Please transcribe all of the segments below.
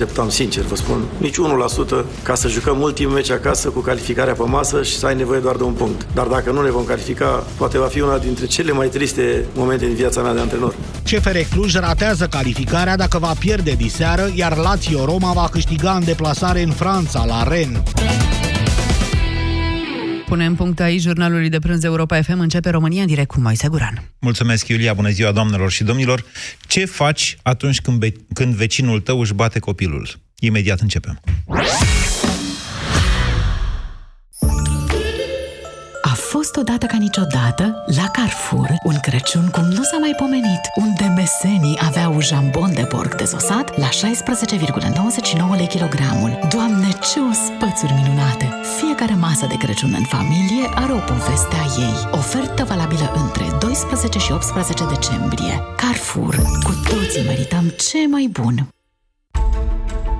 Așteptam sincer, vă spun, nici 1% ca să jucăm ultimul meci acasă cu calificarea pe masă și să ai nevoie doar de un punct. Dar dacă nu ne vom califica, poate va fi una dintre cele mai triste momente din viața mea de antrenor. CFR Cluj ratează calificarea dacă va pierde diseară, iar Lazio Roma va câștiga în deplasare în Franța, la Rennes. Punem punct aici jurnalului de prânz Europa FM. Începe România direct cu Moise Guran. Mulțumesc, Iulia. Bună ziua, doamnelor și domnilor. Ce faci atunci când, be- când vecinul tău își bate copilul? Imediat începem. Fost odată ca niciodată, la Carrefour, un Crăciun cum nu s-a mai pomenit, unde mesenii aveau jambon de porc dezosat la 16,99 lei kilogramul. Doamne, ce ospățuri minunate! Fiecare masă de Crăciun în familie are o poveste a ei. Ofertă valabilă între 12 și 18 decembrie. Carrefour, cu toții merităm ce mai bun!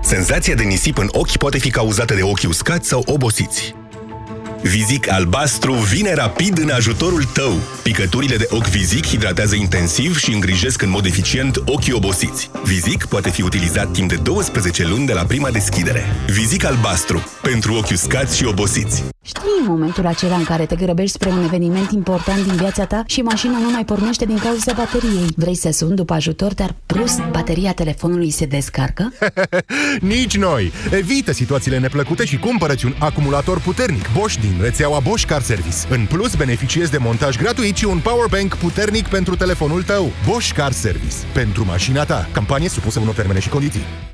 Senzația de nisip în ochi poate fi cauzată de ochi uscați sau obosiți. Vizic albastru vine rapid în ajutorul tău. Picăturile de ochi Vizic hidratează intensiv și îngrijesc în mod eficient ochii obosiți. Vizic poate fi utilizat timp de 12 luni de la prima deschidere. Vizic albastru. Pentru ochi uscați și obosiți. Știi momentul acela în care te grăbești spre un eveniment important din viața ta și mașina nu mai pornește din cauza bateriei. Vrei să suni după ajutor, dar brusc bateria telefonului se descarcă? Nici noi! Evită situațiile neplăcute și cumpărăți un acumulator puternic Bosch din rețeaua Bosch Car Service. În plus, beneficiezi de montaj gratuit și un powerbank puternic pentru telefonul tău. Bosch Car Service. Pentru mașina ta. Campanie supusă unor termene și condiții.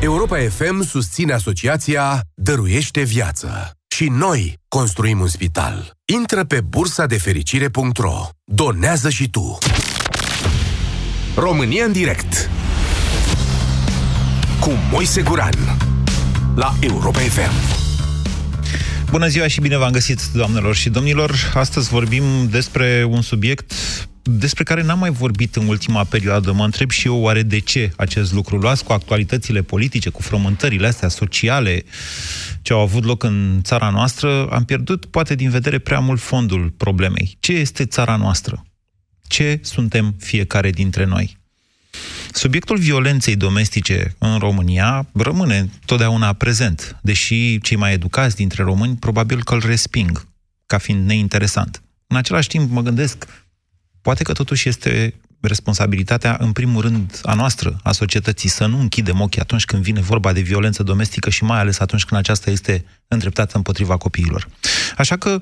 Europa FM susține asociația Dăruiește Viață. Și noi construim un spital. Intră pe bursa de fericire.ro. Donează și tu. România în direct. Cu Moise Guran. La Europa FM. Bună ziua și bine v-am găsit, doamnelor și domnilor. Astăzi vorbim despre un subiect despre care n-am mai vorbit în ultima perioadă. Mă întreb și eu oare de ce acest lucru. Luați cu actualitățile politice, cu frământările astea sociale ce au avut loc în țara noastră, am pierdut poate din vedere prea mult fondul problemei. Ce este țara noastră? Ce suntem fiecare dintre noi? Subiectul violenței domestice în România rămâne totdeauna prezent, deși cei mai educați dintre români probabil că îl resping ca fiind neinteresant. În același timp mă gândesc, poate că totuși este responsabilitatea, în primul rând, a noastră, a societății, să nu închidem ochii atunci când vine vorba de violență domestică și mai ales atunci când aceasta este îndreptată împotriva copiilor. Așa că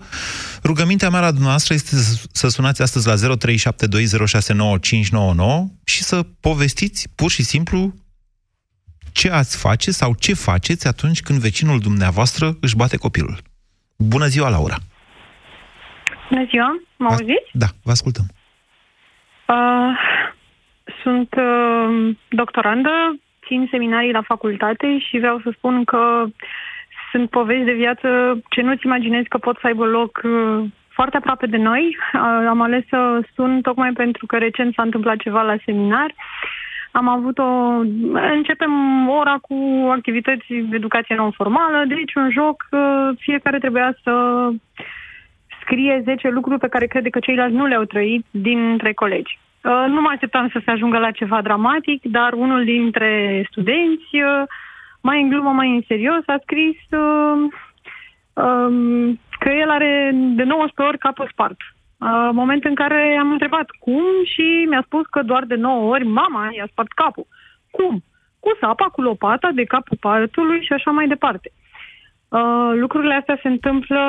rugămintea mea la dumneavoastră este să sunați astăzi la 0372069599 și să povestiți pur și simplu ce ați face sau ce faceți atunci când vecinul dumneavoastră își bate copilul. Bună ziua, Laura! Bună ziua, mă auziți? Da, vă ascultăm. Uh, sunt uh, doctorandă, țin seminarii la facultate și vreau să spun că sunt povești de viață ce nu-ți imaginezi că pot să aibă loc uh, foarte aproape de noi. Uh, am ales să sun tocmai pentru că recent s-a întâmplat ceva la seminar. Am avut o... Începem ora cu activități de educație non-formală, deci un joc, uh, fiecare trebuia să scrie 10 lucruri pe care crede că ceilalți nu le-au trăit dintre colegi. Uh, nu mă așteptam să se ajungă la ceva dramatic, dar unul dintre studenți, uh, mai în glumă, mai în serios, a scris uh, um, că el are de 19 ori capul spart. Moment în care am întrebat cum și mi-a spus că doar de 9 ori mama i-a spart capul. Cum? Cu sapa, cu lopata, de capul partului și așa mai departe. Lucrurile astea se întâmplă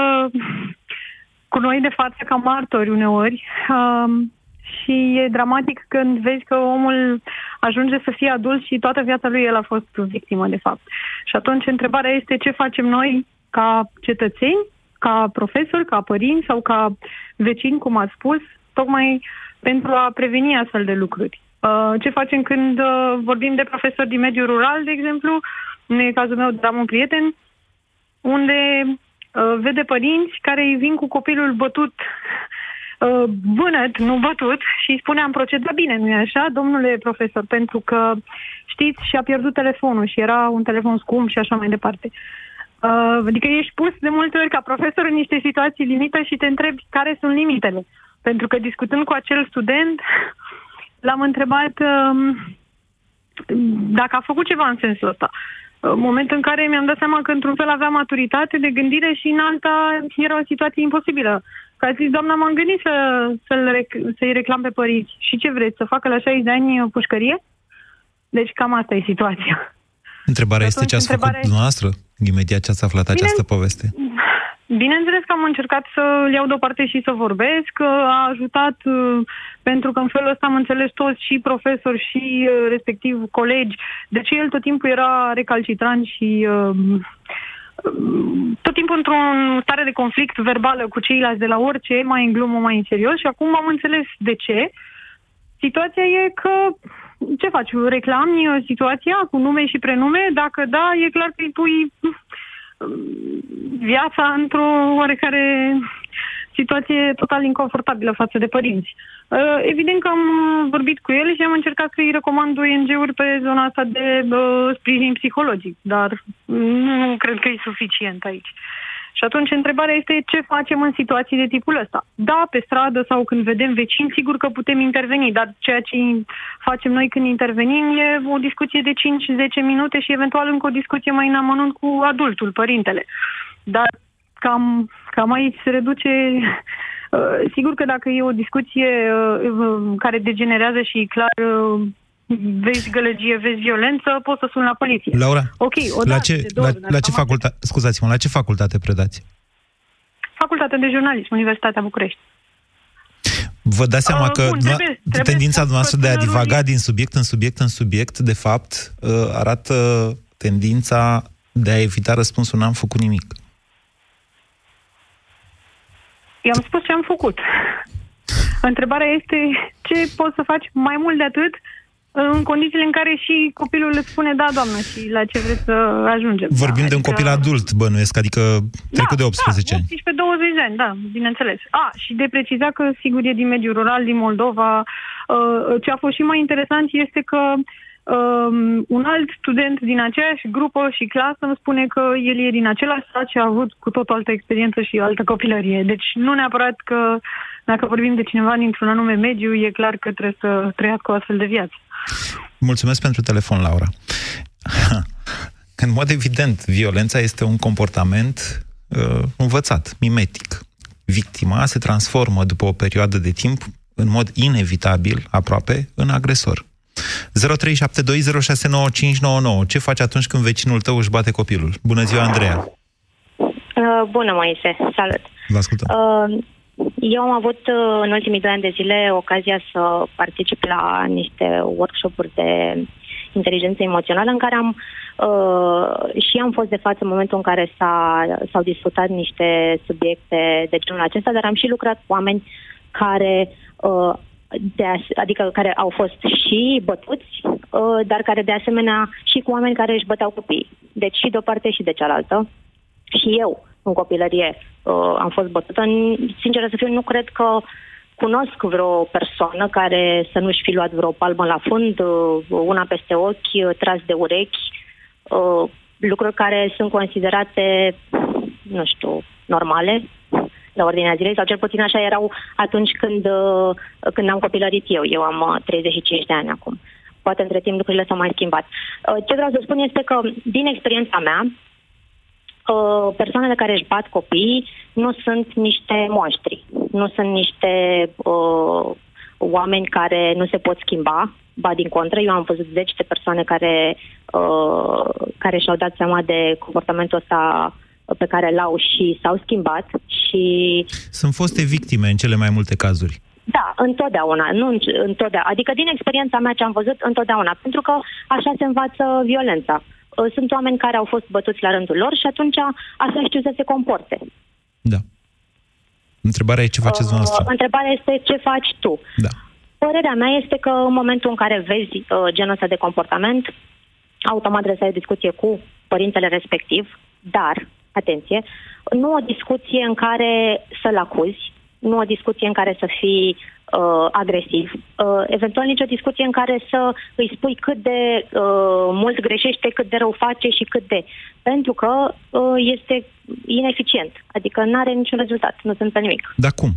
cu noi de față ca martori uneori. Um, și e dramatic când vezi că omul ajunge să fie adult și toată viața lui el a fost victimă, de fapt. Și atunci întrebarea este ce facem noi ca cetățeni, ca profesori, ca părinți sau ca vecini, cum ați spus, tocmai pentru a preveni astfel de lucruri. Uh, ce facem când uh, vorbim de profesori din mediul rural, de exemplu, în cazul meu, am un prieten, unde uh, vede părinți care îi vin cu copilul bătut uh, bânăt, nu bătut, și îi spune am procedat bine, nu-i așa, domnule profesor, pentru că știți și a pierdut telefonul și era un telefon scump și așa mai departe. Uh, adică ești pus de multe ori ca profesor în niște situații limită și te întrebi care sunt limitele. Pentru că discutând cu acel student, l-am întrebat uh, dacă a făcut ceva în sensul ăsta. În momentul în care mi-am dat seama că într-un fel avea maturitate de gândire și în alta era o situație imposibilă. Ca zis, doamna, m-am gândit să, să-l rec- să-i reclam pe părinți. Și ce vreți, să facă la 60 de ani pușcărie? Deci cam asta e situația. Întrebarea este ce ați întrebarea făcut dumneavoastră imediat ce ați aflat Bine, această poveste. Bineînțeles că am încercat să-l iau deoparte și să vorbesc. A ajutat uh, pentru că în felul ăsta am înțeles toți și profesori și uh, respectiv colegi de ce el tot timpul era recalcitrant și uh, tot timpul într-o stare de conflict verbală cu ceilalți de la orice, mai în glumă, mai în serios și acum am înțeles de ce. Situația e că ce faci? Reclami situația cu nume și prenume? Dacă da, e clar că îi pui viața într-o oarecare situație total inconfortabilă față de părinți. Uh, evident că am vorbit cu el și am încercat să-i recomand ONG-uri pe zona asta de uh, sprijin psihologic, dar nu cred că e suficient aici. Și atunci întrebarea este ce facem în situații de tipul ăsta. Da, pe stradă sau când vedem vecini, sigur că putem interveni, dar ceea ce facem noi când intervenim e o discuție de 5-10 minute și eventual încă o discuție mai în amănunt cu adultul, părintele. Dar cam, cam aici se reduce uh, Sigur că dacă e o discuție uh, care degenerează și clar uh, vezi gălăgie, vezi violență, poți să suni la poliție. Laura, ok, o la ce, la, la ce facultate, scuzați-mă, la ce facultate predați? Facultatea de jurnalism, Universitatea București. Vă dați seama Uh, că bun, nu- trebuie- trebuie tendința să noastră de a tânărul divaga din subiect în subiect în subiect, de fapt, uh, arată tendința de a evita răspunsul n-am făcut nimic. I-am spus ce am făcut. Întrebarea este ce poți să faci mai mult de atât în condițiile în care și copilul îți spune da, doamnă, și la ce vreți să ajungem. Vorbim de un copil adult, bănuiesc, adică trecut de 18 da, ani. 18-20 de ani, da, bineînțeles. A, și de precizat că, sigur, e din mediul rural, din Moldova. Uh, Ce a fost și mai interesant este că um, un alt student din aceeași grupă și clasă îmi spune că el e din același stat și a avut cu tot o altă experiență și altă copilărie. Deci nu neapărat că dacă vorbim de cineva dintr-un anume mediu, e clar că trebuie să trăiască o astfel de viață. Mulțumesc pentru telefon, Laura. În mod evident, violența este un comportament uh, învățat, mimetic. Victima se transformă după o perioadă de timp, în mod inevitabil, aproape, în agresor. 0372069599. Ce faci atunci când vecinul tău își bate copilul? Bună ziua, Andreea! Uh, Bună, Moise, salut! Vă ascultăm. Uh, Eu am avut uh, în ultimii doi ani de zile ocazia să particip la niște workshop-uri de inteligență emoțională în care am uh, și am fost de față în momentul în care s-a, s-au discutat niște subiecte de genul acesta, dar am și lucrat cu oameni care uh, de as- adică care au fost și bătuți, uh, dar care de asemenea și cu oameni care își băteau copiii. Deci și de o parte și de cealaltă. Și eu, în copilărie, uh, am fost bătută. N- Sinceră să fiu, nu cred că cunosc vreo persoană care să nu-și fi luat vreo palmă la fund, uh, una peste ochi, uh, tras de urechi, uh, lucruri care sunt considerate, nu știu, normale la ordinea zilei, sau cel puțin așa erau atunci când, uh, când am copilărit eu. Eu am uh, 35 de ani acum. Poate între timp lucrurile s-au mai schimbat. Uh, Ce vreau să spun este că, din experiența mea, uh, persoanele care își bat copiii nu sunt niște monștri, nu sunt niște uh, oameni care nu se pot schimba, ba din contră, eu am văzut zeci de persoane care, uh, care și-au dat seama de comportamentul ăsta pe care l-au și s-au schimbat și Sunt foste victime în cele mai multe cazuri. da, întotdeauna, nu în- întotdeauna. Adică din experiența mea ce am văzut, întotdeauna. Pentru că așa se învață violența. Uh, Sunt oameni care au fost bătuți la rândul lor și atunci așa știu să se comporte. Întrebarea e ce faceți Uh, dumneavoastră. Întrebarea este ce faci tu. Da. Părerea mea este că în momentul în care vezi uh, genul ăsta de comportament, automat trebuie să ai o discuție cu părintele respectiv, dar, atenție, nu o discuție în care să-l acuzi, nu o discuție în care să fii uh, agresiv, uh, eventual nici o discuție în care să îi spui cât de uh, mult greșește, cât de rău face și cât de. Pentru că uh, este ineficient, adică nu are niciun rezultat, nu sunt pe nimic. Dar cum?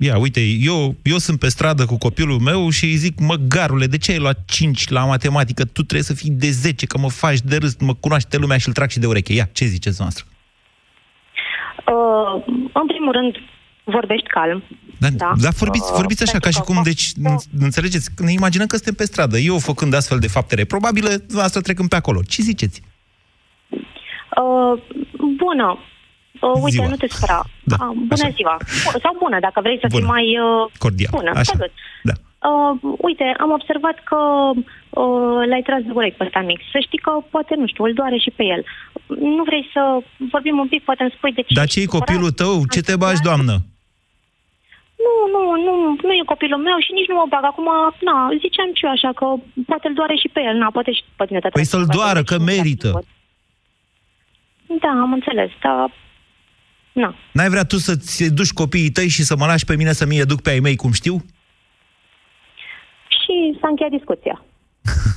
Ia, uite, eu, eu sunt pe stradă cu copilul meu și îi zic, mă, garule, de ce ai luat 5 la matematică? Tu trebuie să fii de 10, că mă faci de râs, mă cunoaște lumea și îl trag și de ureche. Ia, ce ziceți noastră? Uh, în primul rând, vorbești calm. Da, da. Dar vorbiți, vorbiți așa, ca și cum, deci, da. înțelegeți, ne imaginăm că suntem pe stradă. Eu făcând astfel de fapte reprobabile, asta trecând pe acolo. Ce ziceți? Uh, bună. Uh, uite, ziua. nu te spera. Da, uh, bună așa. ziua. Sau bună, dacă vrei să bună. fii mai... Uh, Cordial. Bună, așa. Da. Uh, uite, am observat că uh, l-ai tras de urechi pe ăsta mic. Să știi că poate, nu știu, îl doare și pe el. Nu vrei să vorbim un pic, poate îmi spui de ce... Dar ce e copilul tău? Ce te bagi, doamnă? Nu, nu, nu, nu e copilul meu și nici nu mă bag. Acum, na, ziceam și eu așa că poate îl doare și pe el. Na, poate și pe tine. Păi să-l doară, că merită. Da, am înțeles, dar... Na. N-ai vrea tu să-ți duci copiii tăi și să mă lași pe mine să-mi educ pe ai mei cum știu? Și s-a încheiat discuția.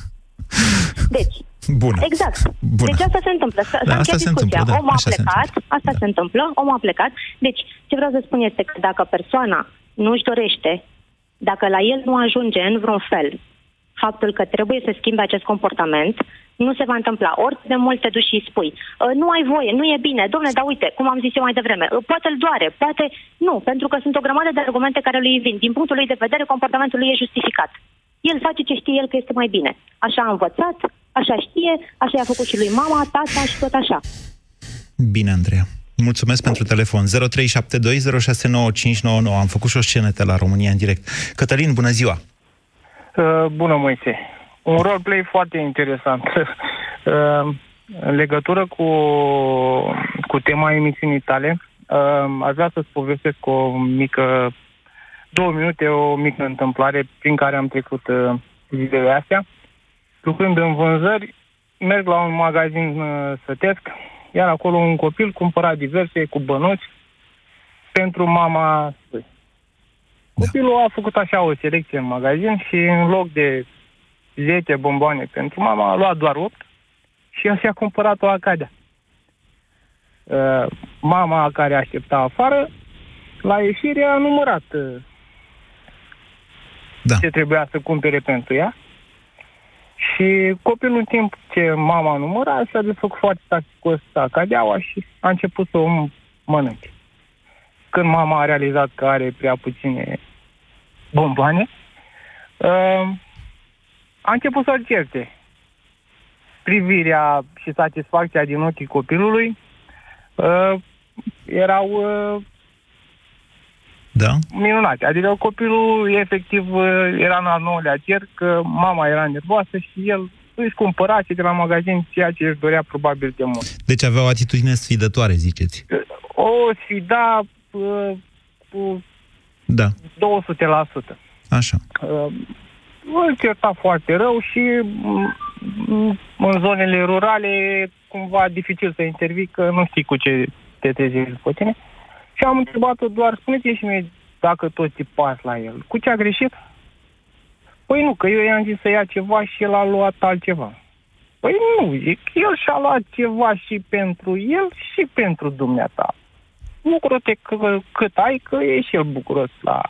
Deci, Bună. Exact. Bună. Deci asta se întâmplă. S-a Da, asta încheiat se întâmplă, discuția. da, omul a așa se plecat, întâmplă. asta se întâmplă, omul a plecat. Deci, ce vreau să spun este că dacă persoana nu își dorește, dacă la el nu ajunge în vreun fel faptul că trebuie să schimbe acest comportament, nu se va întâmpla. Ori de mult te duci și îi spui, "Ă, nu ai voie, nu e bine, domne, dar uite, cum am zis eu mai devreme, "ă, poate îl doare, poate nu, pentru că sunt o grămadă de argumente care lui vin. Din punctul lui de vedere, comportamentul lui e justificat. El face ce știe el că este mai bine. Așa a învățat, așa știe, așa i-a făcut și lui mama, tata și tot așa. Bine, Andreea. Mulțumesc pentru telefon. 0372069599. Am făcut și o scenetă la România în direct. Cătălin, bună ziua! Uh, bună, Moise. Un roleplay foarte interesant. Uh, în legătură cu, cu tema emisiunii tale, uh, aș vrea să-ți povestesc o mică, două minute, o mică întâmplare prin care am trecut uh, zilele astea. Lucrând în vânzări, merg la un magazin uh, sătesc, iar acolo un copil cumpăra diverse cu bănuți pentru mama lui. Copilul a făcut așa o selecție în magazin și în loc de 10 bomboane pentru mama, a luat doar 8 și el și-a cumpărat o Acadea. Uh, mama care aștepta afară, la ieșire a numărat uh, da. ce trebuia să cumpere pentru ea. Și copilul, în timp ce mama număra, s-a desfăcut foarte tacticos Acadeaua și a început să o mănânce. Când mama a realizat că are prea puține bomboane, uh, a început să-l certe. Privirea și satisfacția din ochii copilului uh, erau uh, da? minunate. Adică copilul efectiv uh, era în al nouălea cer că mama era nervoasă și el își cumpăra de la magazin ceea ce își dorea probabil de mult. Deci avea o atitudine sfidătoare, ziceți. O sfida uh, cu Da, 200%. așa. Uh, îl certa foarte rău și mm, în zonele rurale e cumva dificil să intervii, că nu știi cu ce te trezești după tine. Și am întrebat-o doar, spuneți și mie dacă tot ți pas la el. Cu ce a greșit? Păi nu, că eu i-am zis să ia ceva și el a luat altceva. Păi nu, e că el și-a luat ceva și pentru el și pentru dumneata. Bucură-te că, cât ai, că e și el bucuros la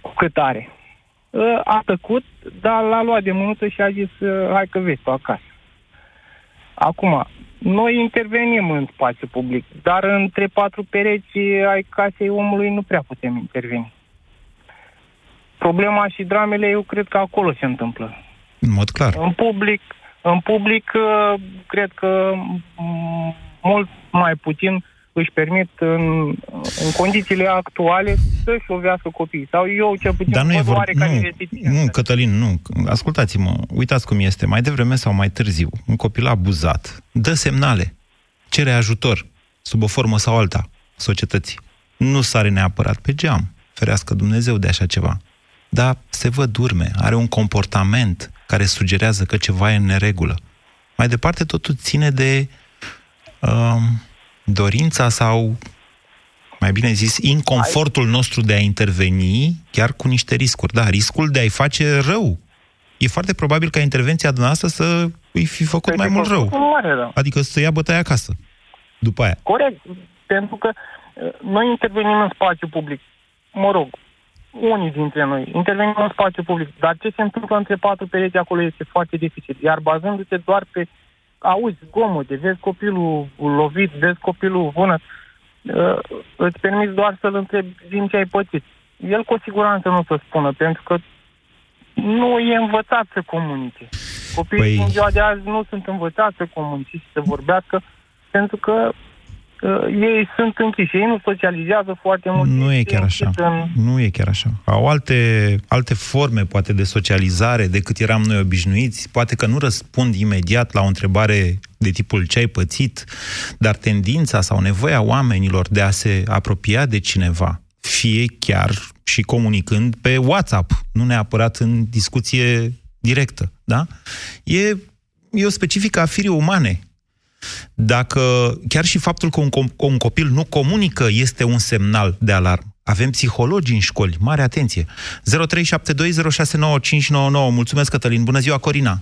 cu cât are. Ă, A tăcut, dar l-a luat de mânuță și a zis, ă, hai că vezi tu acasă. Acum, noi intervenim în spațiu public, dar între patru pereți ai casei omului nu prea putem interveni. Problema și dramele, eu cred că acolo se întâmplă. În mod clar. În public, în public ă, cred că m, mult mai puțin își permit în, în condițiile actuale să-și lovească copiii. Sau eu, cel puțin, Dar nu e văd vorba... oarecare Nu, reticență. nu, Cătălin, nu. Ascultați-mă, uitați cum este. Mai devreme sau mai târziu, un copil abuzat dă semnale, cere ajutor, sub o formă sau alta, societății. Nu sare neapărat pe geam. Ferească Dumnezeu de așa ceva. dar se văd urme, are un comportament care sugerează că ceva e în neregulă. Mai departe, totul ține de uh, dorința sau, mai bine zis, inconfortul nostru de a interveni, chiar cu niște riscuri. Da, riscul de a-i face rău. E foarte probabil ca intervenția noastră să îi fi făcut mai mult rău. Mare rău. Adică să ia bătaia acasă. După aia. Corect, pentru că uh, noi intervenim în spațiu public. Mă rog, unii dintre noi intervenim în spațiu public, dar ce se întâmplă între patru pereți acolo este foarte dificil. Iar bazându-te doar pe, auzi, zgomote, vezi copilul lovit, vezi copilul vânăt, uh, îți permiți doar să-l întrebi din ce ai pățit. El cu siguranță nu să spună, pentru că nu e învățat să comunice. Copiii păi... din ziua de azi nu sunt învățați să comunice și să vorbească, pentru că uh, ei sunt închiși, ei nu socializează foarte mult. Nu e chiar așa. În... Nu e chiar așa. Au alte, alte forme, poate, de socializare decât eram noi obișnuiți. Poate că nu răspund imediat la o întrebare de tipul ce ai pățit, dar tendința sau nevoia oamenilor de a se apropia de cineva, fie chiar și comunicând pe WhatsApp, nu neapărat în discuție directă, da? E, e o specifică a firii umane dacă chiar și faptul că un, un copil nu comunică este un semnal de alarm. Avem psihologi în școli, mare atenție. 0372069599. Mulțumesc, Cătălin. Bună ziua, Corina.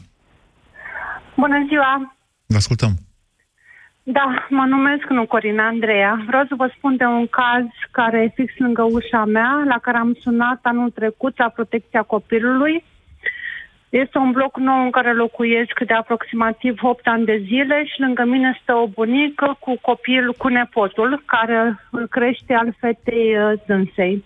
Bună ziua. Vă ascultăm. Da, mă numesc, nu Corina, Andreea. Vreau să vă spun de un caz care e fix lângă ușa mea, la care am sunat anul trecut la protecția copilului este un bloc nou în care locuiesc de aproximativ 8 ani de zile și lângă mine stă o bunică cu copil, cu nepotul, care îl crește al fetei uh, dânsei.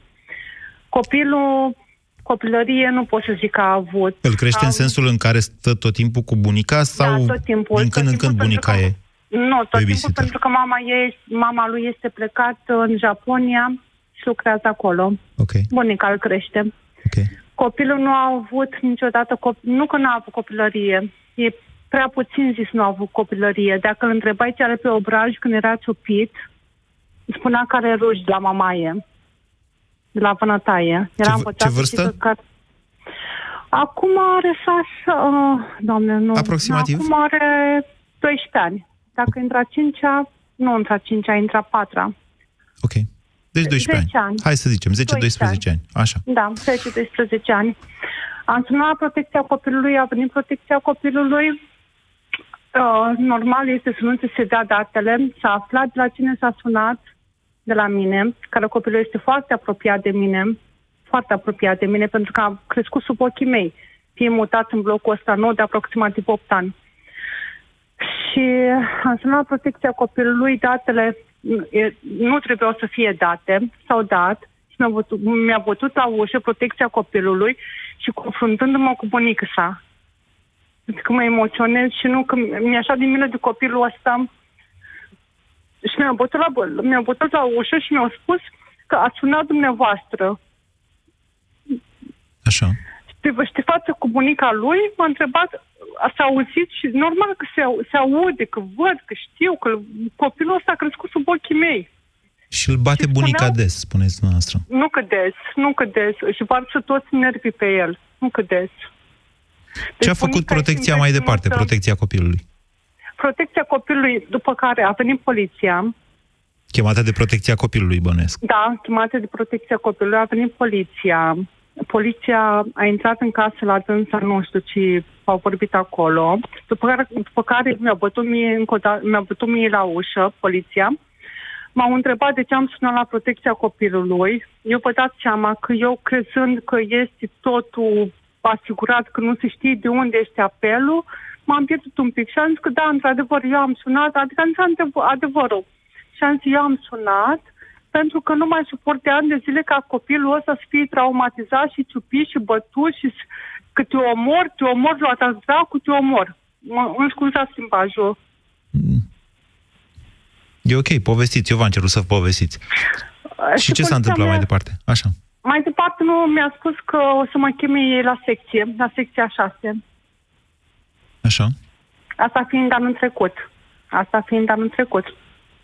Copilul, copilărie, nu pot să zic că a avut. Îl crește a... în sensul în care stă tot timpul cu bunica sau da, tot timpul, din când tot în când bunica că... e? Nu, tot timpul pentru că mama, ei, mama lui este plecat în Japonia și lucrează acolo. Okay. Bunica îl crește. Okay. Copilul nu a avut niciodată, cop- nu că nu a avut copilărie, e prea puțin zis nu a avut copilărie. Dacă îl întrebai ce are pe obraj când era ciupit, spunea că are ruși de la mamaie, de la vânătaie. Era ce, ce vârstă? Că... Acum are șase, uh, doamne, nu. Aproximativ? Acum are 12 ani. Dacă intra a cincea, nu intra a cincea, intra a patra. Ok. Deci 12 ani. ani. Hai să zicem, 10-12 ani. ani. Așa. Da, 10-12 ani. Am sunat la protecția copilului, a venit protecția copilului. Uh, normal este să nu ți se dea datele. S-a aflat de la cine s-a sunat, de la mine, care copilul este foarte apropiat de mine, foarte apropiat de mine, pentru că a crescut sub ochii mei, fiind mutat în blocul ăsta nou de aproximativ 8 ani. Și am sunat la protecția copilului, datele nu trebuiau să fie date, s-au dat și mi-a bătut, mi-a bătut la ușă protecția copilului și confruntându-mă cu bunica sa. Că mă emoționez și nu, că mi-a așa din milă de copilul ăsta și mi-a bătut la, mi-a bătut la ușă și mi-au spus că a sunat dumneavoastră. Așa. Și vă știi față cu bunica lui, m-a întrebat s-a auzit și normal că se, se aude, că văd, că știu, că copilul ăsta a crescut sub ochii mei. Și îl bate și bunica spuneau, des, spuneți dumneavoastră. Nu că des, nu că des. Și varsă toți nervii pe el. Nu că des. Deci Ce a făcut protecția mai departe, să... protecția copilului? Protecția copilului, după care a venit poliția. Chemată de protecția copilului, bănesc. Da, chemată de protecția copilului. A venit poliția. Poliția a intrat în casă la dânsa, nu știu ce au vorbit acolo, după care, după care mi-a bătut mie, încă da, mi-a bătut mie la ușă, poliția, m-au întrebat de ce am sunat la protecția copilului. Eu vă dați seama că eu crezând că este totul asigurat, că nu se știe de unde este apelul, m-am pierdut un pic și am zis că da, într-adevăr, eu am sunat, adică am zis adevărul. Și am zis, eu am sunat pentru că nu mai suport de ani de zile ca copilul ăsta să fie traumatizat și ciupit și bătut și că te omor, te omor, luat dracu, te omor. Mă, îmi scuzați limbajul. Mm. E ok, povestiți, eu v-am cerut să povestiți. Și, și ce s-a întâmplat mea... mai departe? Așa. Mai departe nu mi-a spus că o să mă cheme la secție, la secția 6. Așa. Asta fiind anul trecut. Asta fiind anul trecut.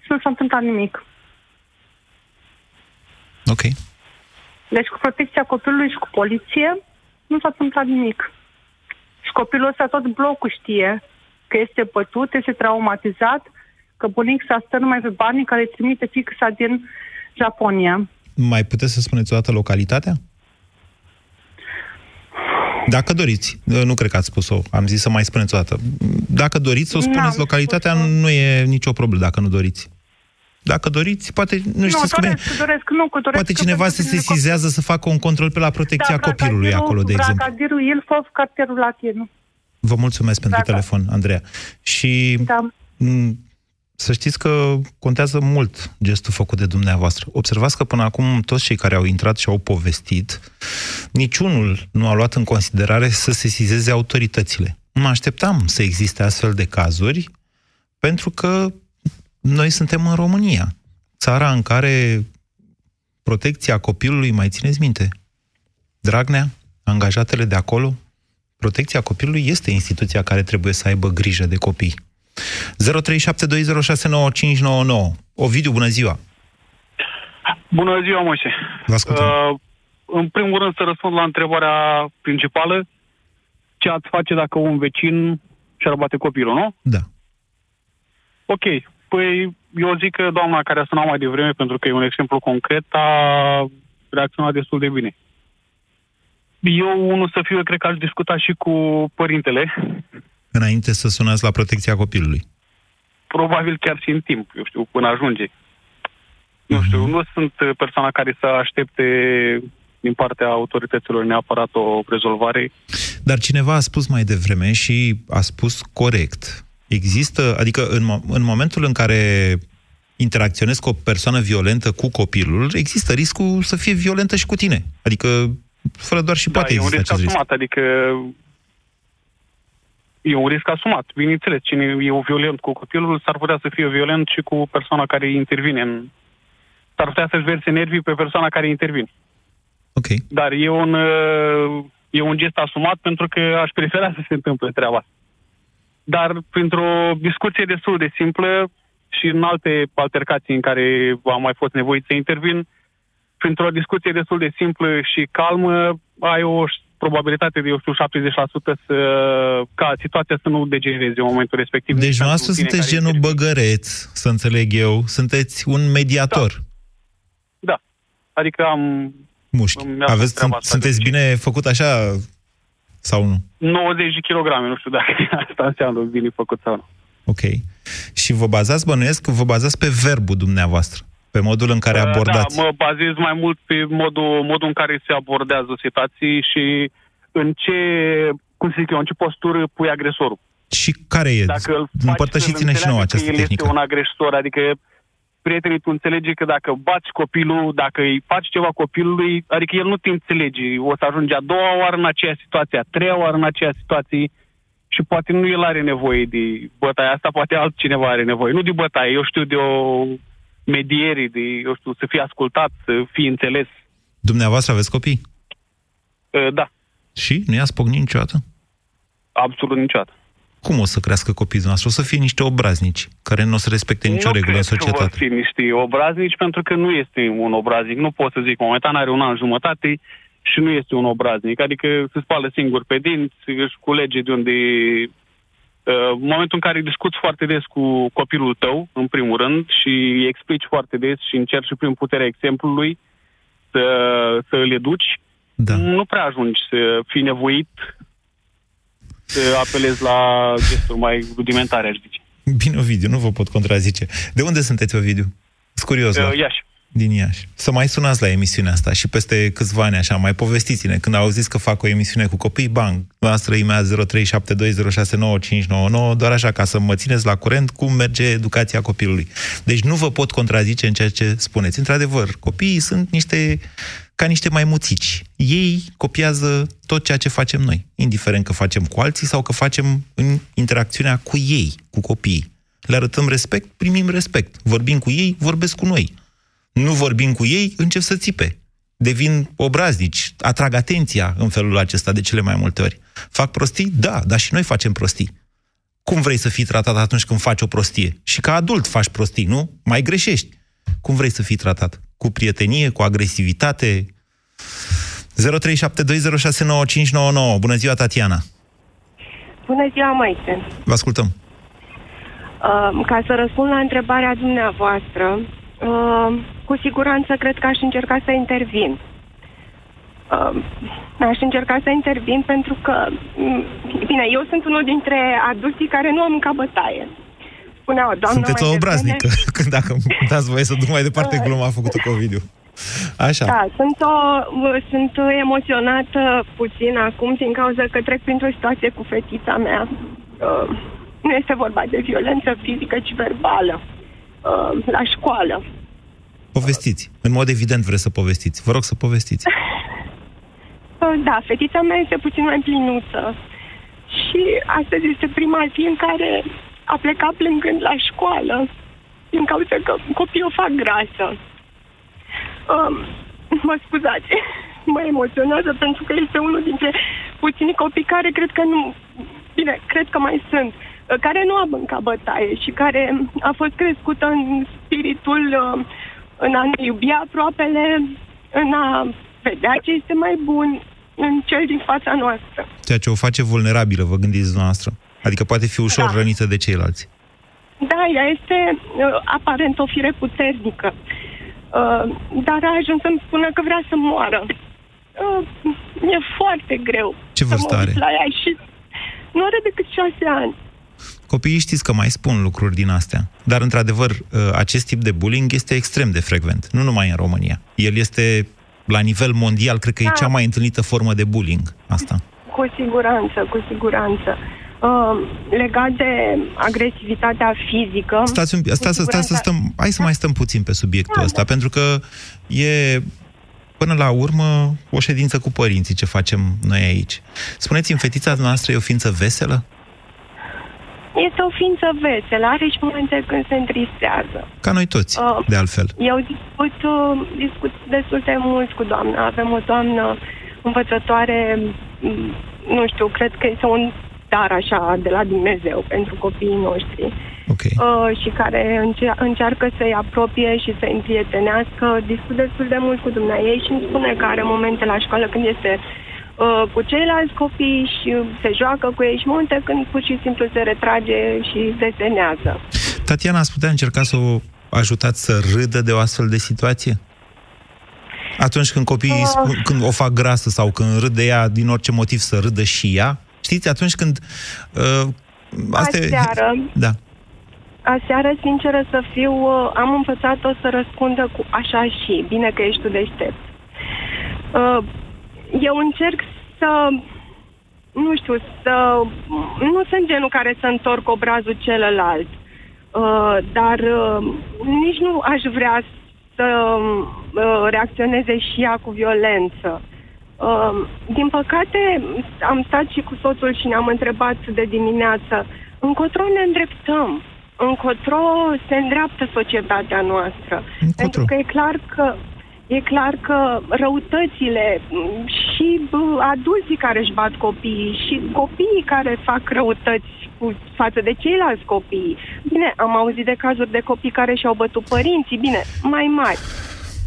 Și nu s-a întâmplat nimic. Ok. Deci cu protecția copilului și cu poliție nu s-a întâmplat nimic. Și copilul ăsta tot blocul știe că este bătut, este traumatizat, că bunic s-a stă numai pe banii care îi trimite fixa din Japonia. Mai puteți să spuneți o dată localitatea? Dacă doriți, nu cred că ați spus-o, am zis să mai spuneți o dată. Dacă doriți să o spuneți N-am localitatea, nu e nicio problemă dacă nu doriți. Dacă doriți, poate, nu, Nu, știți cum e, doresc, doresc, nu, că doresc poate că cineva pentru se binele sesizează să facă un control pe la protecția Da, copilului Bracadirul- acolo, de exemplu. Bracadirul Ilfov, cartierul Latinu. Vă mulțumesc pentru Dacă- telefon, Andreea. Și Da. m, să știți că contează mult gestul făcut de dumneavoastră. Observați că până acum toți cei care au intrat și au povestit, niciunul nu a luat în considerare să sesizeze autoritățile. Mă așteptam să existe astfel de cazuri, pentru că noi suntem în România, țara în care protecția copilului, mai țineți minte, Dragnea, angajatele de acolo, protecția copilului este instituția care trebuie să aibă grijă de copii. 0372069599. Ovidiu, bună ziua! Bună ziua, Moise. Vă ascultăm. Uh, în primul rând să răspund la întrebarea principală. Ce ați face dacă un vecin și-ar bate copilul, nu? Da. Ok. Păi eu zic că doamna care a sunat mai devreme, pentru că e un exemplu concret, a reacționat destul de bine. Eu, unul să fiu, eu cred că aș discuta și cu părintele, Înainte să sunați la protecția copilului. probabil chiar și în timp, eu știu, până ajunge. Nu știu, nu sunt uh, persoana care să aștepte din partea autorităților neapărat o rezolvare. Dar cineva a spus mai devreme și a spus corect. Există, adică în, mo- în momentul în care interacționezi cu o persoană violentă cu copilul, există riscul să fie violentă și cu tine. Adică, fără doar și poate da, e un exista risc acest risc. asumat, adică e un risc asumat. Bineînțeles, cine e violent cu copilul s-ar putea să fie violent și cu persoana care intervine în... S-ar putea să-și verse nervii pe persoana care intervine. Ok. Dar e un, uh, e un gest asumat pentru că aș prefera să se întâmple treaba asta. Dar printr-o discuție destul de simplă și în alte altercații în care am mai fost nevoit să intervin, printr-o discuție destul de simplă și calmă, ai o probabilitate de, eu știu, 70% să, ca situația să nu degenereze în momentul respectiv. Deci Pentru noastră tine sunteți care genul băgăreț, să înțeleg eu, sunteți un mediator. Da. Adică am Mușchi. Îmi iau Aveți, treaba sunt, asta sunteți bine făcut așa sau nu? 90 de kilograme, nu știu dacă asta înseamnă bine făcut sau nu. Ok. Și vă bazați, bănuiesc, vă bazați pe verbul dumneavoastră, pe modul în care abordați. Da, mă bazez mai mult pe modul, modul în care se abordează situații și în ce, cum să zic eu, în ce postură pui agresorul. Și care e? Dacă îl faci Împărtășiți-ne să-l și nouă înțeleagă această că el tehnică. este un agresor, adică prietenii tu înțelege că dacă bați copilul, dacă îi faci ceva copilului, adică el nu te înțelege. O să ajunge a doua oară în aceeași situație, a treia oară în aceeași situație și poate nu el are nevoie de bătaia asta, poate altcineva are nevoie. Nu de bătaie, eu știu de o mediere, de, eu știu, să fie ascultat, să fie înțeles. Dumneavoastră aveți copii? Uh, Da, Și? Nu i-ați pocnit niciodată? absolut niciodată. Cum o să crească copiii noastre? O să fie niște obraznici, care nu o să respecte nicio nu regulă în cred că vor societate. fi niște obraznici, pentru că nu este un obraznic. Nu pot să zic, momentan are un an jumătate și nu este un obraznic. Adică se spală singur pe dinți, își culege de unde... Uh, În momentul în care discuți foarte des cu copilul tău, în primul rând, și îi explici foarte des și încerci și prin puterea exemplului să, să îl educi, da. nu prea ajungi să fii nevoit să apelezi la gesturi mai rudimentare, aș zice. Bine, Ovidiu, nu vă pot contrazice. De unde sunteți, Ovidiu? Sunt curios. Uh, la- Iași. Din Iași. Să mai sunați la emisiunea asta și peste câțiva ani, așa, mai povestiți-ne. Când auziți că fac o emisiune cu copii, bang, noastră imea 0372069599, doar așa, ca să mă țineți la curent cum merge educația copilului. Deci nu vă pot contrazice în ceea ce spuneți. Într-adevăr, copiii sunt niște ca niște maimuțici. Ei copiază tot ceea ce facem noi, indiferent că facem cu alții sau că facem în interacțiunea cu ei, cu copiii. Le arătăm respect, primim respect. Vorbim cu ei, vorbesc cu noi. Nu vorbim cu ei, încep să țipe. Devin obraznici, atrag atenția în felul acesta de cele mai multe ori. Fac prostii? Da, dar și noi facem prostii. Cum vrei să fii tratat atunci când faci o prostie? Și ca adult faci prostii, nu? Mai greșești. Cum vrei să fii tratat? Cu prietenie, cu agresivitate, 0372069599. Bună ziua, Tatiana! Bună ziua, Maite! Vă ascultăm! Uh, ca să răspund la întrebarea dumneavoastră, uh, cu siguranță cred că aș încerca să intervin. Uh, aș încerca să intervin pentru că, mm, bine, eu sunt unul dintre adulții care nu am mâncat bătaie. Spunea o doamnă Sunteți mai o devreme- obraznică, când dacă dați voie să duc mai departe gluma a făcut-o cu Ovidiu. Așa. Da, sunt, o, sunt emoționată puțin acum din cauza că trec printr-o situație cu fetița mea. Uh, nu este vorba de violență fizică, ci verbală. Uh, la școală. Povestiți. În mod evident vreți să povestiți. Vă rog să povestiți. Uh, da, fetița mea este puțin mai plinuță. Și astăzi este prima zi în care a plecat plângând la școală din cauza că copiii o fac grasă. Um, mă scuzați, mă emoționează pentru că este unul dintre puținii copii care cred că nu, bine, cred că mai sunt, uh, care nu a mâncat bătaie și care a fost crescută în spiritul uh, în a ne iubi aproapele, în a vedea ce este mai bun în cel din fața noastră. Ceea ce o face vulnerabilă, vă gândiți dumneavoastră. Adică poate fi ușor Da. rănită de ceilalți. Da, ea este uh, aparent o fire puternică. Uh, dar a ajuns să-mi spună că vrea să moară. Uh, mi-e foarte greu Ce să vârstă mă uit are? la ea și nu are decât șase ani. Copiii știți că mai spun lucruri din astea. Dar, într-adevăr, ă, acest tip de bullying este extrem de frecvent. Nu numai în România. El este, la nivel mondial, cred că Da. e cea mai întâlnită formă de bullying. Asta. Cu siguranță, cu siguranță. Uh, legat de agresivitatea fizică... Stați, un, pic- cu stați, să- stați să siguranță- stăm, hai să mai stăm puțin pe subiectul Da, ăsta, pentru că e, până la urmă, o ședință cu părinții ce facem noi aici. Spuneți-mi, fetița noastră e o ființă veselă? Este o ființă veselă, are și momente când se întristează. Ca noi toți, Uh, de altfel. Eu discut, uh, discut destul de mult cu doamna. Avem o doamnă învățătoare, m, nu știu, cred că este un dar așa de la Dumnezeu pentru copiii noștri. Okay. Uh, și care înce- încearcă să-i apropie și să-i împrietenească. Discut destul de mult cu dumneavoastră ei și îmi spune că are momente la școală când este uh, cu ceilalți copii și se joacă cu ei și momente când pur și simplu se retrage și desenează. Tatiana, ați putea încerca să o ajutați să râdă de o astfel de situație? Atunci când copiii Uh. spun, când o fac grasă sau când râd de ea din orice motiv să râdă și ea? Știți, atunci când... Uh, asta e- Aseară, Da. Aseară, sinceră să fiu, uh, am învățat-o să răspundă cu așa și, bine că ești tu deștept. Uh, Eu încerc să, nu știu, să, nu sunt genul care să întorc obrazul celălalt, Uh, dar uh, nici nu aș vrea să uh, reacționeze și ea cu violență. Uh, din păcate, am stat și cu soțul și ne-am întrebat de dimineață încotro ne îndreptăm, încotro se îndreaptă societatea noastră. Pentru că e clar că e clar că răutățile m, și bă, adulții care își bat copiii și copiii care fac răutăți cu, față de ceilalți copii. Bine, am auzit de cazuri de copii care și-au bătut părinții, bine, mai mari.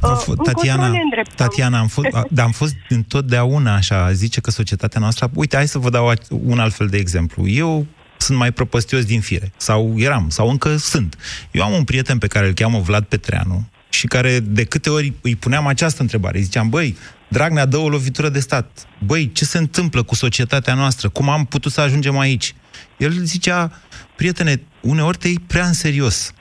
Au f- încotro Tatiana, ne îndreptăm. Tatiana, am fost, a- dar am fost întotdeauna așa, zice că societatea noastră... Uite, hai să vă dau a- un alt fel de exemplu. Eu sunt mai prăpăstios din fire, sau eram, sau încă sunt. Eu am un prieten pe care îl cheamă Vlad Petreanu și care de câte ori îi puneam această întrebare, ziceam, băi, Dragnea dă o lovitură de stat. Băi, ce se întâmplă cu societatea noastră? Cum am putut să ajungem aici? El zicea, prietene, uneori te iei prea în serios.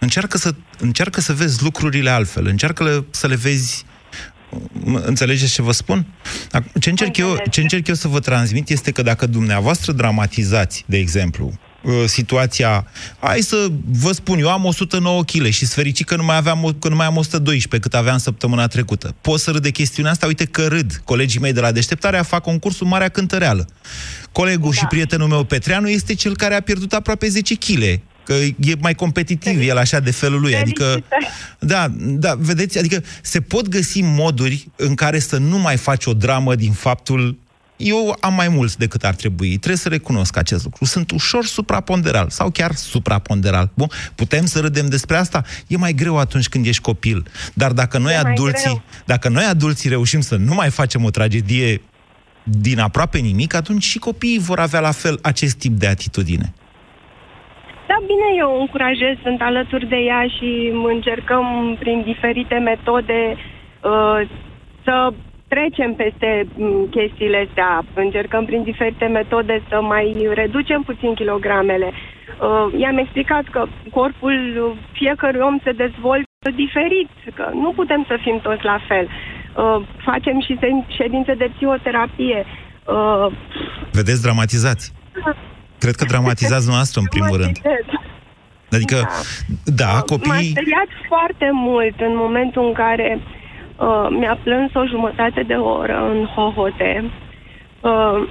Încearcă să, încearcă să vezi lucrurile altfel, încearcă le- să le vezi M- Înțelegeți ce vă spun? Acum, Ce încerc, eu, ce încerc eu să vă transmit este că dacă dumneavoastră dramatizați, de exemplu, uh, situația, hai să vă spun, eu am 109 kg și sunt fericit că nu mai, aveam, o- că nu mai am 112 cât aveam săptămâna trecută. Pot să râd de chestiunea asta? Uite că râd. Colegii mei de la deșteptarea fac concursul Marea Cântăreală. Colegul da. și prietenul meu Petreanu este cel care a pierdut aproape 10 kg. Că e mai competitiv el așa de felul lui. Adică, da, da, vedeți, adică se pot găsi moduri în care să nu mai faci o dramă din faptul eu am mai mulți decât ar trebui. Trebuie să recunosc acest lucru. Sunt ușor supraponderal sau chiar supraponderal. Bun, putem să râdem despre asta? E mai greu atunci când ești copil. Dar dacă noi E mai adulții, greu. dacă noi adulții reușim să nu mai facem o tragedie din aproape nimic, atunci și copiii vor avea la fel acest tip de atitudine. Da, bine, eu o încurajez, sunt alături de ea și încercăm prin diferite metode uh, să trecem peste m, chestiile astea. Încercăm prin diferite metode să mai reducem puțin kilogramele. Uh, i-am explicat că corpul fiecărui om se dezvoltă diferit, că nu putem să fim toți la fel. Uh, facem și se- ședințe de psihoterapie. Uh, Vedeți, dramatizați. Cred că dramatizați noastră, în primul rând. Adică, da, M-a copiii... speriat foarte mult în momentul în care uh, mi-a plâns o jumătate de oră în hohote, uh,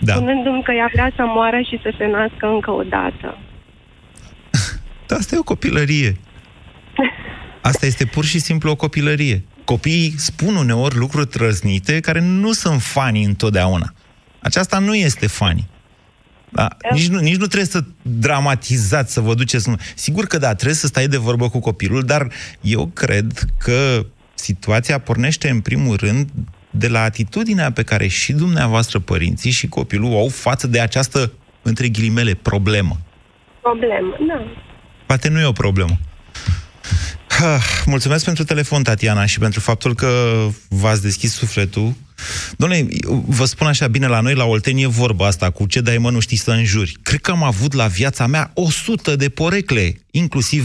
Da. spunându-mi că ea vrea să moară și să se nască încă o dată. Dar asta e o copilărie. Asta este pur și simplu o copilărie. Copiii spun uneori lucruri trăznite care nu sunt fani întotdeauna. Aceasta nu este fani. Da? Nici, nu, nici nu trebuie să dramatizați, să vă duceți... Sigur că da, trebuie să stai de vorbă cu copilul, dar eu cred că situația pornește în primul rând de la atitudinea pe care și dumneavoastră, părinții, și copilul o au față de această, între ghilimele, problemă. Problemă, da. Poate nu e o problemă. Ha, Mulțumesc pentru telefon, Tatiana, și pentru faptul că v-ați deschis sufletul. Doamne, vă spun așa bine, la noi, la Oltenie, vorba asta, cu ce dai mă nu știi să înjuri. Cred că am avut la viața mea 100 de porecle, inclusiv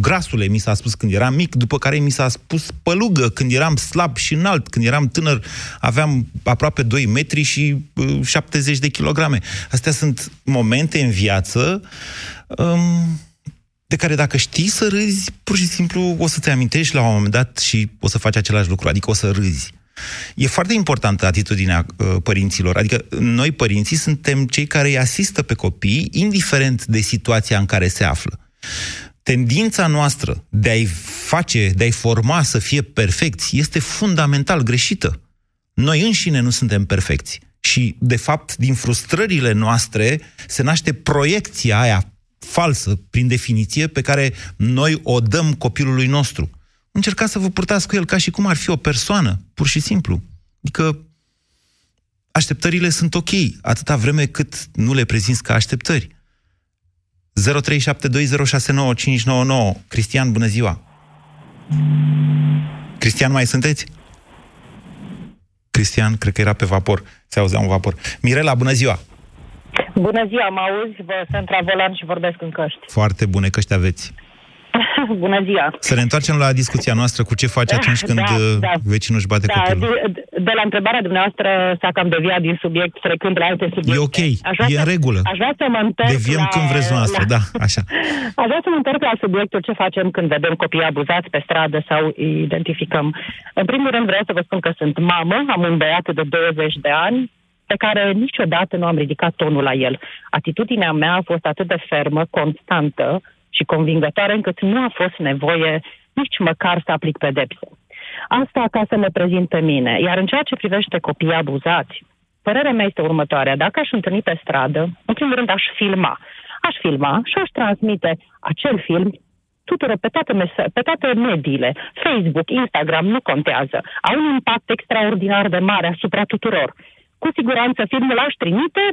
grasule, mi s-a spus când eram mic, după care mi s-a spus pălugă când eram slab și înalt, când eram tânăr aveam aproape 2 metri și uh, 70 de kilograme. Astea sunt momente în viață um, de care dacă știi să râzi, pur și simplu o să te amintești la un moment dat și o să faci același lucru, adică o să râzi. E foarte importantă atitudinea uh, părinților, adică noi părinții suntem cei care îi asistă pe copii, indiferent de situația în care se află. Tendința noastră de a-i face, de a-i forma să fie perfecți este fundamental greșită. Noi înșine nu suntem perfecți. Și, de fapt, din frustrările noastre se naște proiecția aia falsă, prin definiție, pe care noi o dăm copilului nostru. Încercați să vă purtați cu el ca și cum ar fi o persoană, pur și simplu. Adică așteptările sunt ok, atâta vreme cât nu le prezinți ca așteptări. 0372069599. Cristian, bună ziua! Cristian, mai sunteți? Cristian, cred că era pe vapor. Se auzea un vapor. Mirela, bună ziua! Bună ziua, mă auzi? Vă sunt la volan și vorbesc în căști. Foarte bune căști aveți. Bună ziua! Să ne întoarcem la discuția noastră cu ce faci atunci când Da, uh, da. vecinul își bate Da, copilul. de, de la întrebarea dumneavoastră s-a cam deviat din subiect, trecând la alte subiecte. E ok, Aș vrea e să- în regulă. Aș vrea să mă întorc Deviem la, când vreți noastră, la, da, așa. Aș vrea să mă întorc la subiectul ce facem când vedem copii abuzați pe stradă sau îi identificăm. În primul rând vreau să vă spun că sunt mamă, am un băiat de 20 de ani, pe care niciodată nu am ridicat tonul la el. Atitudinea mea a fost atât de fermă, constantă și convingătoare încât nu a fost nevoie nici măcar să aplic pedepse. Asta ca să mă prezint pe mine. Iar în ceea ce privește copiii abuzați, părerea mea este următoarea. Dacă aș întâlni pe stradă, în primul rând aș filma. Aș filma și aș transmite acel film tuturor, pe toate, mes- pe toate mediile, Facebook, Instagram, nu contează. Au un impact extraordinar de mare asupra tuturor. Cu siguranță filmul aș trimite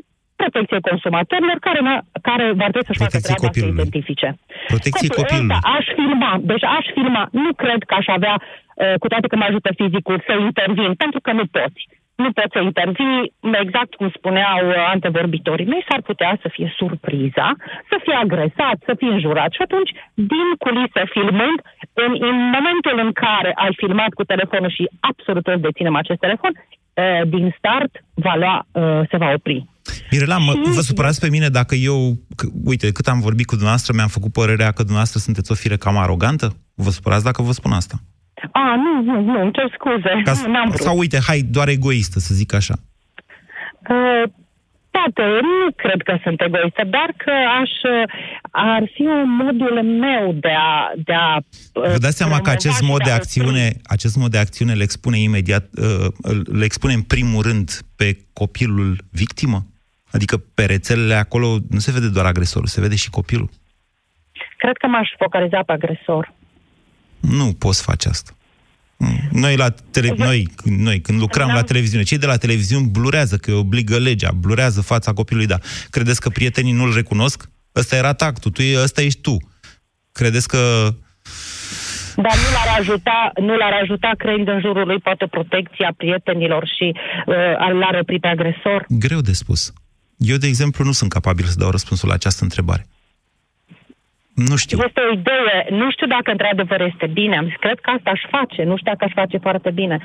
protecție consumatorilor care, n-a- care va trebui să-și facă Protecție treaba să copilului. identifice. Protecție Copilul copilului. ăsta aș filma, deci aș filma. Nu cred că aș avea, uh, cu toate că mă ajută fizicul, să intervin, pentru că nu poți. Nu poți să intervii, exact cum spuneau uh, antevorbitorii mei, s-ar putea să fie surpriza, să fie agresat, să fie înjurat. Și atunci, din culise filmând, în, în momentul în care ai filmat cu telefonul și absolut toți deținem acest telefon, uh, din start va lua, uh, se va opri. Mirela, mă, vă supărați pe mine dacă eu, că, uite, cât am vorbit cu dumneavoastră, mi-am făcut părerea că dumneavoastră sunteți o fire cam arogantă? Vă supărați dacă vă spun asta? A, nu, nu, nu, îmi cer scuze. Ca, Nu, n-am vrut. sau uite, hai, doar egoistă, să zic așa. Uh, poate, nu cred că sunt egoistă, dar că aș, ar fi un modul meu de a... De a Vă dați seama că acest promova mod și de a acțiune, acest mod de acțiune le expune imediat, uh, le expune în primul rând pe copilul victimă? Adică pe rețelele acolo nu se vede doar agresorul, se vede și copilul. Cred că m-aș focaliza pe agresor. Nu poți face asta. Noi, la tele- noi, noi, când lucram la televiziune, cei de la televiziune blurează, că îi obligă legea, blurează fața copilului, da. Credeți că prietenii nu-l recunosc? Ăsta era tactul, tu, e- ăsta ești tu. Credeți că... Dar nu l-ar ajuta, nu l-ar ajuta creând în jurul lui poate protecția prietenilor și uh, l-ar opri pe agresor? Greu de spus. Eu, de exemplu, nu sunt capabil să dau răspunsul la această întrebare. Nu știu. Este o idee, nu știu dacă într-adevăr este bine, am zis, cred că asta aș face, nu știu dacă aș face foarte bine.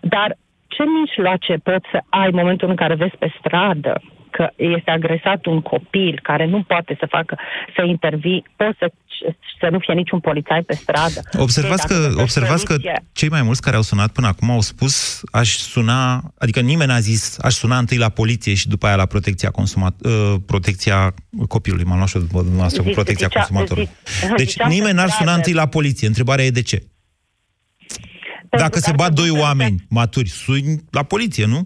Dar ce mijloace poți să ai în momentul în care vezi pe stradă că este agresat un copil care nu poate să facă, să intervii, poți să, să nu fie niciun polițai pe stradă. Observați Dacă că, găsești observați că soluție- cei mai mulți care au sunat până acum au spus aș suna, adică nimeni n-a zis aș suna întâi la poliție și după aia la protecția consumat, uh, protecția copilului. M-am luat și eu după dumneavoastră cu Zice- protecția zicea- consumatorului. zice- Deci ziceam nimeni pe n-ar suna stradă- întâi la poliție. Întrebarea e de ce? Dacă se bat doi oameni maturi, suni la poliție, nu?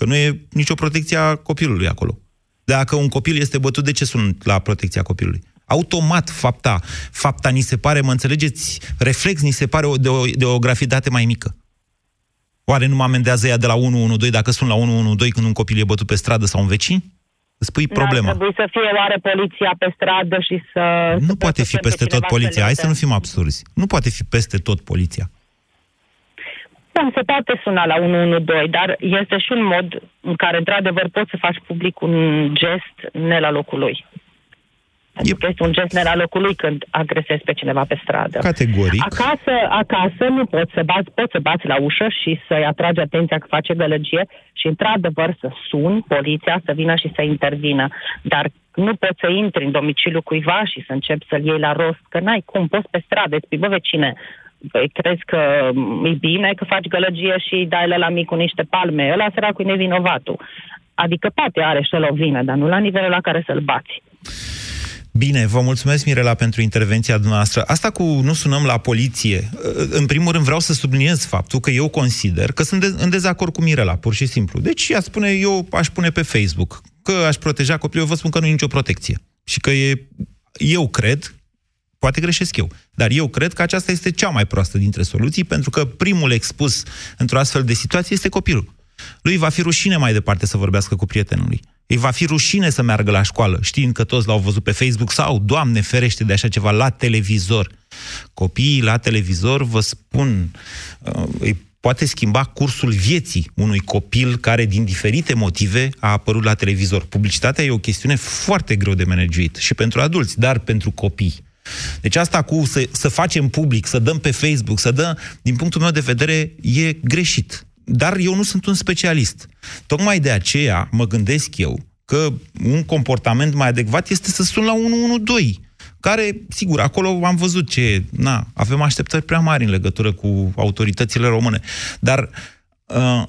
Că nu e nicio protecție a copilului acolo. Dacă un copil este bătut, de ce sunt la protecția copilului? Automat, fapta, fapta ni se pare, mă înțelegeți, reflex ni se pare o, de, o, de o gravitate mai mică. Oare nu mă amendează ea de la 112 dacă sunt la 112 când un copil e bătut pe stradă sau un vecin? Îți pui problema. N-ar trebui să fie oare poliția pe stradă și să... Nu poate fi peste tot poliția. Hai să nu fim absurzi. Nu poate fi peste tot poliția. Da, se poate suna la 112, dar este și un mod în care, într-adevăr, poți să faci public un gest ne la locul lui. Pentru că este un gest ne la locul lui când agresezi pe cineva pe stradă. Categoric. Acasă, acasă nu poți să bați, poți să bați la ușă și să-i atragi atenția că face gălăgie și, într-adevăr, să suni poliția să vină și să intervină. Dar nu poți să intri în domiciliul cuiva și să începi să-l iei la rost, că n-ai cum, poți pe stradă, îți spui, bă, vecine, Păi, crezi că mm, e bine că faci gălăgie și îi dai la mic cu niște palme? Ăla săracul e nevinovatul. Adică poate are și el o vină, dar nu la nivelul la care să-l bați. Bine, vă mulțumesc, Mirela, pentru intervenția dumneavoastră. Asta cu nu sunăm la poliție, în primul rând vreau să subliniez faptul că eu consider că sunt de- în dezacord cu Mirela, pur și simplu. Deci ea spune, eu aș pune pe Facebook că aș proteja copilul, eu vă spun că nu e nicio protecție. Și că e, eu cred, poate greșesc eu, dar eu cred că aceasta este cea mai proastă dintre soluții, pentru că primul expus într-o astfel de situație este copilul. Lui va fi rușine mai departe să vorbească cu prietenul lui. Îi va fi rușine să meargă la școală, știind că toți l-au văzut pe Facebook sau, Doamne ferește de așa ceva, la televizor. Copiii la televizor, vă spun, uh, îi poate schimba cursul vieții unui copil care, din diferite motive, a apărut la televizor. Publicitatea e o chestiune foarte greu de managuit și pentru adulți, dar pentru copii. Deci asta cu să, să facem public, să dăm pe Facebook, să dăm, din punctul meu de vedere, e greșit. Dar eu nu sunt un specialist. Tocmai de aceea mă gândesc eu că un comportament mai adecvat este să sun la 112, care, sigur, acolo am văzut ce, na, avem așteptări prea mari în legătură cu autoritățile române. Dar uh,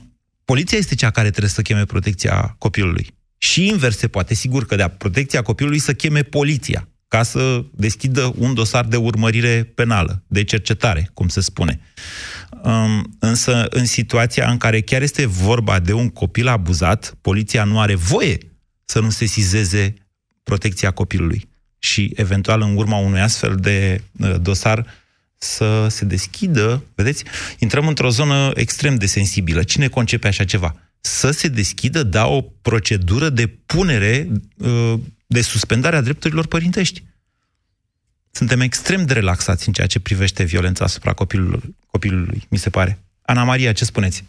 poliția este cea care trebuie să cheme protecția copilului. Și invers se poate, sigur că de protecția copilului să cheme poliția ca să deschidă un dosar de urmărire penală, de cercetare, cum se spune. Um, însă, în situația în care chiar este vorba de un copil abuzat, poliția nu are voie să nu sesizeze protecția copilului și, eventual, în urma unui astfel de uh, dosar, să se deschidă, vedeți, intrăm într-o zonă extrem de sensibilă. Cine concepe așa ceva? Să se deschidă, da, o procedură de punere, uh, de suspendare a drepturilor părintești. Suntem extrem de relaxați în ceea ce privește violența asupra copilului, copilului mi se pare. Ana Maria, ce spuneți?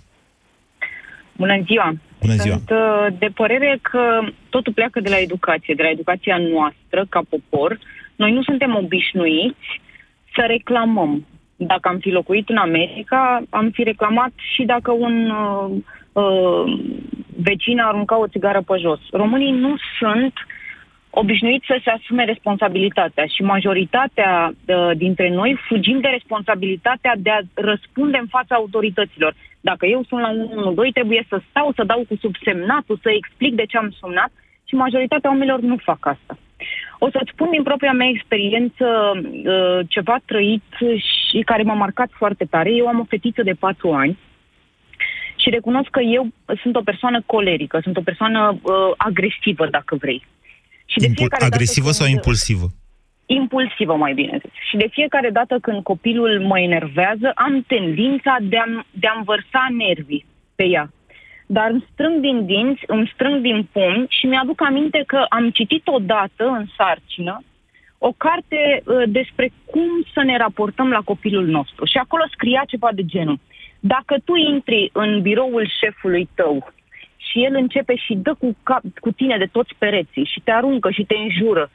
Bună ziua! Bună ziua! Sunt uh, de părere că totul pleacă de la educație, de la educația noastră ca popor. Noi nu suntem obișnuiți să reclamăm. Dacă am fi locuit în America, am fi reclamat și dacă un uh, uh, vecin a aruncat o țigară pe jos. Românii nu sunt obișnuiți să se asume responsabilitatea și majoritatea uh, dintre noi fugim de responsabilitatea de a răspunde în fața autorităților. Dacă eu sunt la 112, trebuie să stau, să dau cu subsemnatul, să explic de ce am sunat și majoritatea oamenilor nu fac asta. O să-ți spun din propria mea experiență uh, ceva trăit și care m-a marcat foarte tare. Eu am o fetiță de patru ani și recunosc că eu sunt o persoană colerică, sunt o persoană uh, agresivă, dacă vrei. Și de Impul- fiecare agresivă dată sau când- impulsivă? impulsivă, mai bine zis. Și de fiecare dată când copilul mă enervează, am tendința de a, de a învărsa nervii pe ea. Dar îmi strâng din dinți, îmi strâng din pumni și mi-aduc aminte că am citit odată în sarcină o carte uh, despre cum să ne raportăm la copilul nostru. Și acolo scria ceva de genul. Dacă tu intri în biroul șefului tău și el începe și dă cu, cap, cu tine de toți pereții și te aruncă și te înjură,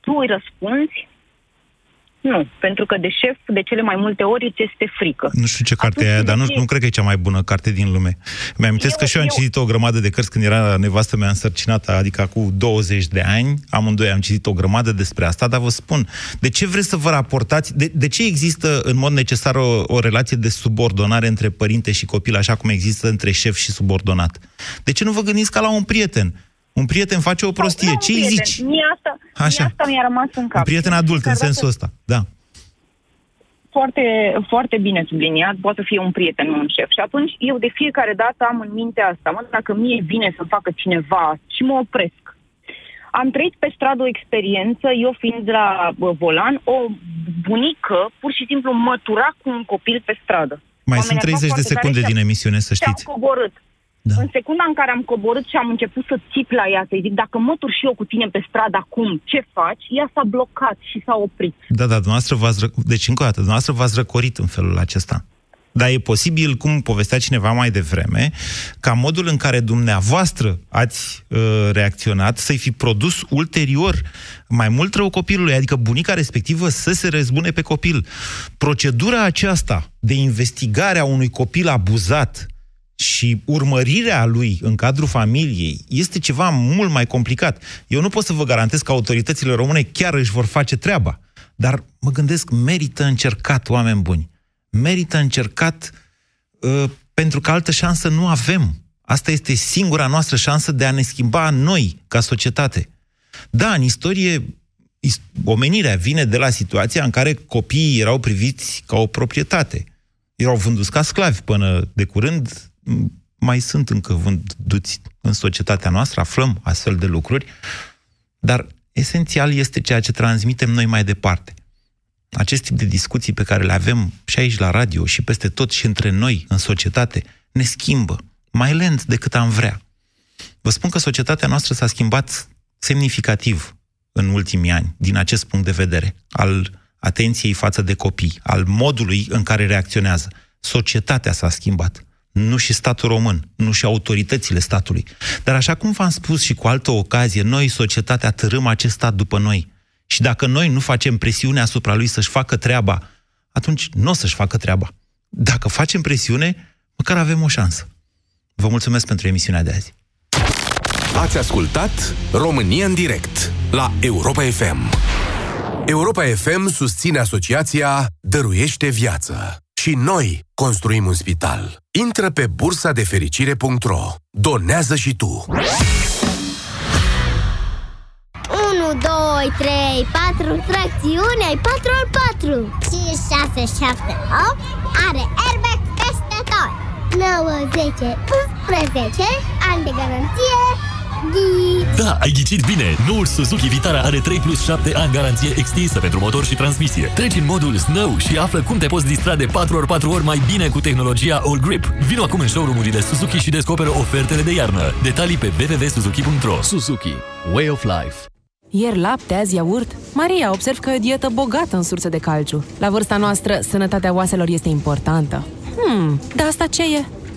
tu îi răspunzi? Nu, pentru că de șef, de cele mai multe ori, îți este frică. Nu știu ce carte e Atunci aia, dar nu, de ce- nu cred că e cea mai bună carte din lume. Mi-amintesc că și eu am citit o grămadă de cărți când era nevastă mea însărcinată, adică cu 20 de ani, amândoi am citit o grămadă despre asta, dar vă spun, de ce vreți să vă raportați, de, de ce există în mod necesar o, o relație de subordonare între părinte și copil, așa cum există între șef și subordonat? De ce nu vă gândiți ca la un prieten? Un prieten face o prostie, Sau, ce un îi prieten. zici? Mie asta, Așa. mie asta mi-a rămas în cap. Un prieten adult, în Fiecare sensul dată- ăsta, da. foarte, foarte bine subliniat, poate fi un prieten, nu un șef. Și atunci eu de fiecare dată am în minte asta, mă, dacă mie vine să facă cineva și mă opresc. Am trăit pe stradă o experiență, eu fiind la bă, volan, o bunică pur și simplu mătura cu un copil pe stradă. Mai M-am sunt enervat 30 de foarte tare secunde și am- din emisiune, să și am știți. coborât. Da. În secunda în care am coborât și am început să țip la ea, să-i zic, dacă mătur și eu cu tine pe stradă acum, ce faci? Ea s-a blocat și s-a oprit. Da, da, dumneavoastră v-ați... Ră... Deci, încă o dată, dumneavoastră v-ați răcorit în felul acesta. Dar e posibil, cum povestea cineva mai devreme, ca modul în care dumneavoastră ați uh, reacționat să-i fi produs ulterior mai mult rău copilului, adică bunica respectivă să se răzbune pe copil. Procedura aceasta de investigare a unui copil abuzat și urmărirea lui în cadrul familiei este ceva mult mai complicat. Eu nu pot să vă garantez că autoritățile române chiar își vor face treaba, dar mă gândesc, merită încercat, oameni buni. Merită încercat uh, pentru că altă șansă nu avem. Asta este singura noastră șansă de a ne schimba noi, ca societate. Da, în istorie, is- omenirea vine de la situația în care copiii erau priviți ca o proprietate. Erau vânduți ca sclavi până de curând, m, mai sunt încă vânduți în societatea noastră, aflăm astfel de lucruri, dar esențial este ceea ce transmitem noi mai departe. Acest tip de discuții pe care le avem și aici la radio și peste tot și între noi în societate ne schimbă mai lent decât am vrea. Vă spun că societatea noastră s-a schimbat semnificativ în ultimii ani, din acest punct de vedere, al atenției față de copii, al modului în care reacționează. Societatea s-a schimbat, nu și statul român, nu și autoritățile statului. Dar așa cum v-am spus și cu altă ocazie, noi, societatea, târâm acest stat după noi. Și dacă noi nu facem presiune asupra lui să-și facă treaba, atunci nu o să-și facă treaba. Dacă facem presiune, măcar avem o șansă. Vă mulțumesc pentru emisiunea de azi. Ați ascultat România în direct la Europa FM. Europa FM susține asociația Dăruiește Viață. Și noi construim un spital. Intră pe bursa de fericire.ro. Donează și tu. 1, 2, 3, 4, tracțiune, ai 4 ori 4 5, 6, 7, 8 Are airbag peste tot 9, 10, 11 Ani de garanție Ghici Da, ai ghicit bine! Noul Suzuki Vitara are 3 plus 7 ani garanție extinsă pentru motor și transmisie. Treci în modul Snow și află cum te poți distra de 4x4 ori mai bine cu tehnologia All Grip. Vino acum în showroom-urile Suzuki și descoperă ofertele de iarnă. Detalii pe www.suzuki.ro Suzuki. Way of life. Ieri lapte, azi iaurt. Maria, observ că e o dietă bogată în surse de calciu. La vârsta noastră, sănătatea oaselor este importantă. Hmm, dar asta ce e?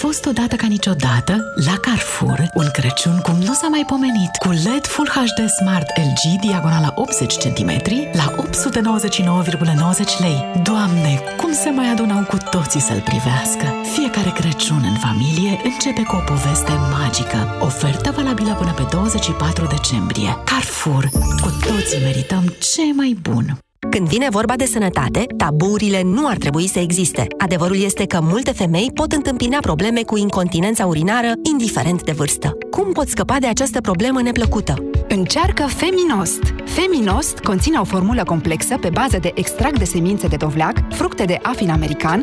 A fost odată ca niciodată la Carrefour un Crăciun cum nu s-a mai pomenit cu LED Full HD Smart LG diagonala 80 cm la 899,90 lei. Doamne, cum se mai adunau cu toții să-l privească! Fiecare Crăciun în familie începe cu o poveste magică. Ofertă valabilă până pe 24 decembrie. Carrefour. Cu toții merităm ce mai bun. Când vine vorba de sănătate, taburile nu ar trebui să existe. Adevărul este că multe femei pot întâmpina probleme cu incontinența urinară, indiferent de vârstă. Cum pot scăpa de această problemă neplăcută? Încearcă Feminost. Feminost conține o formulă complexă pe bază de extract de semințe de dovleac, fructe de afin american,